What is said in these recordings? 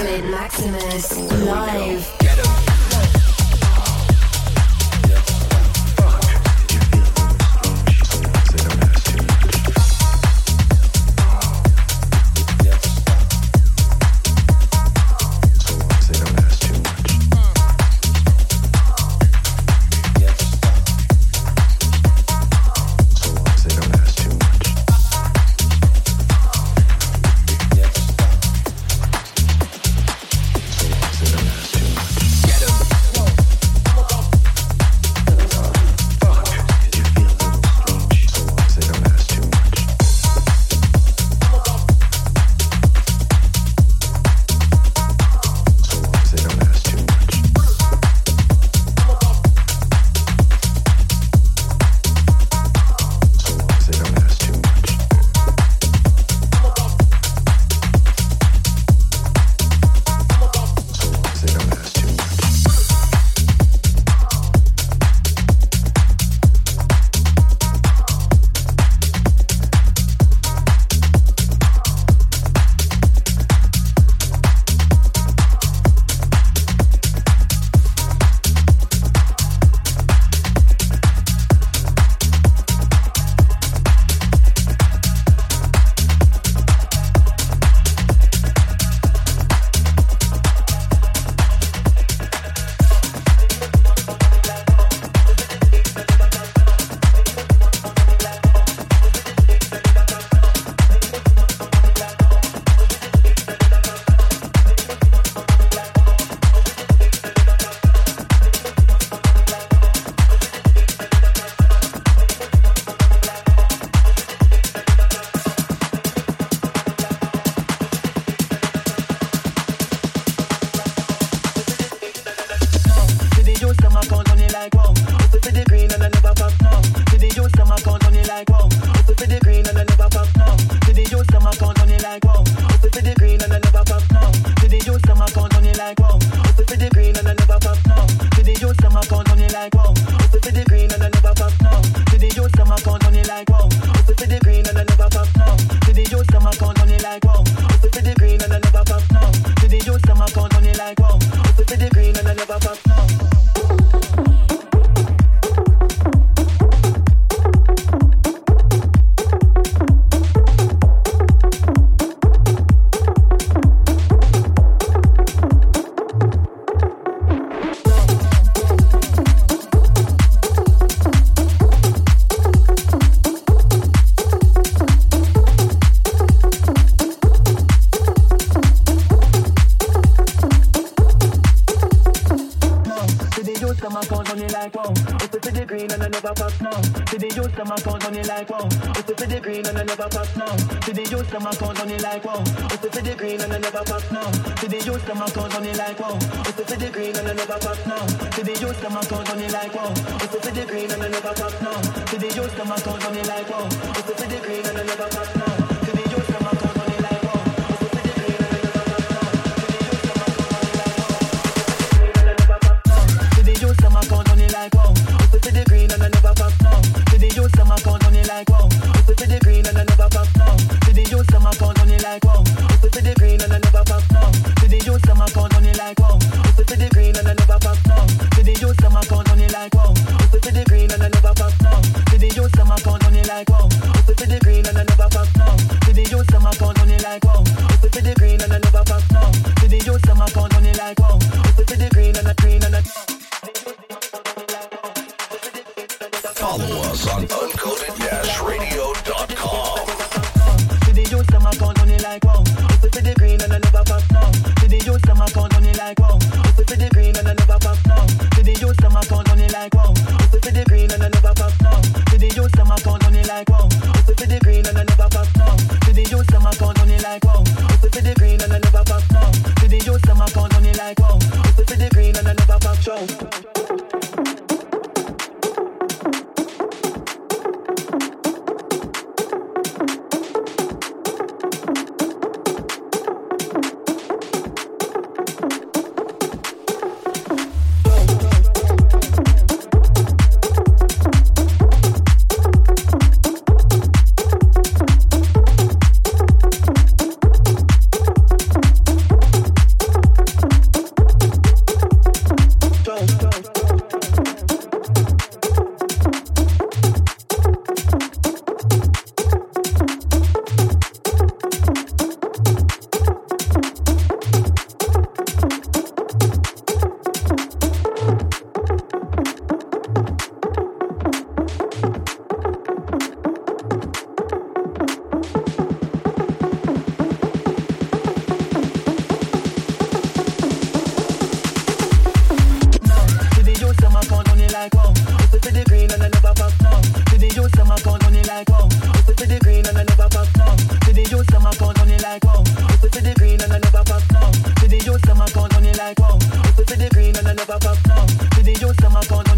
Maximus live.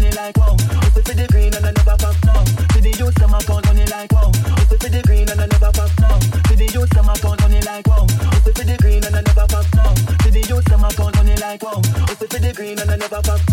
Money like wow. For the green and I never pop down. To the youth, money like wow. Hustle for the green and I never pop down. To the youth, money like wow. For the green and I never pop down. To the youth, money like wow. For the green and I never pop